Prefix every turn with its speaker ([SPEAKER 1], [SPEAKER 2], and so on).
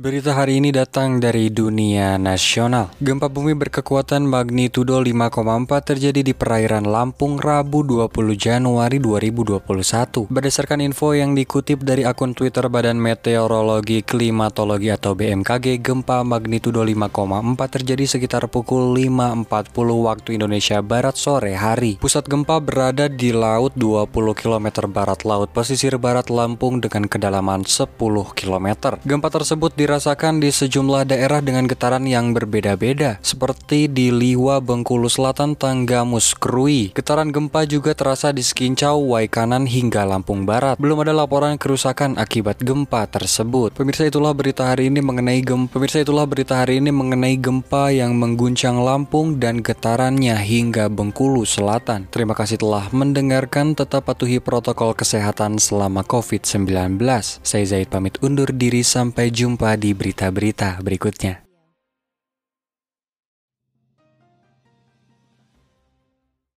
[SPEAKER 1] Berita hari ini datang dari dunia nasional. Gempa bumi berkekuatan magnitudo 5,4 terjadi di perairan Lampung Rabu 20 Januari 2021. Berdasarkan info yang dikutip dari akun Twitter Badan Meteorologi Klimatologi atau BMKG, gempa magnitudo 5,4 terjadi sekitar pukul 5.40 waktu Indonesia Barat sore hari. Pusat gempa berada di laut 20 km barat laut pesisir barat Lampung dengan kedalaman 10 km. Gempa tersebut di dirasakan di sejumlah daerah dengan getaran yang berbeda-beda, seperti di Liwa, Bengkulu Selatan, Tanggamus, Krui. Getaran gempa juga terasa di Sekincau, Waikanan, hingga Lampung Barat. Belum ada laporan kerusakan akibat gempa tersebut. Pemirsa itulah berita hari ini mengenai gempa. Pemirsa itulah berita hari ini mengenai gempa yang mengguncang Lampung dan getarannya hingga Bengkulu Selatan. Terima kasih telah mendengarkan. Tetap patuhi protokol kesehatan selama COVID-19. Saya Zaid pamit undur diri sampai jumpa di berita-berita berikutnya.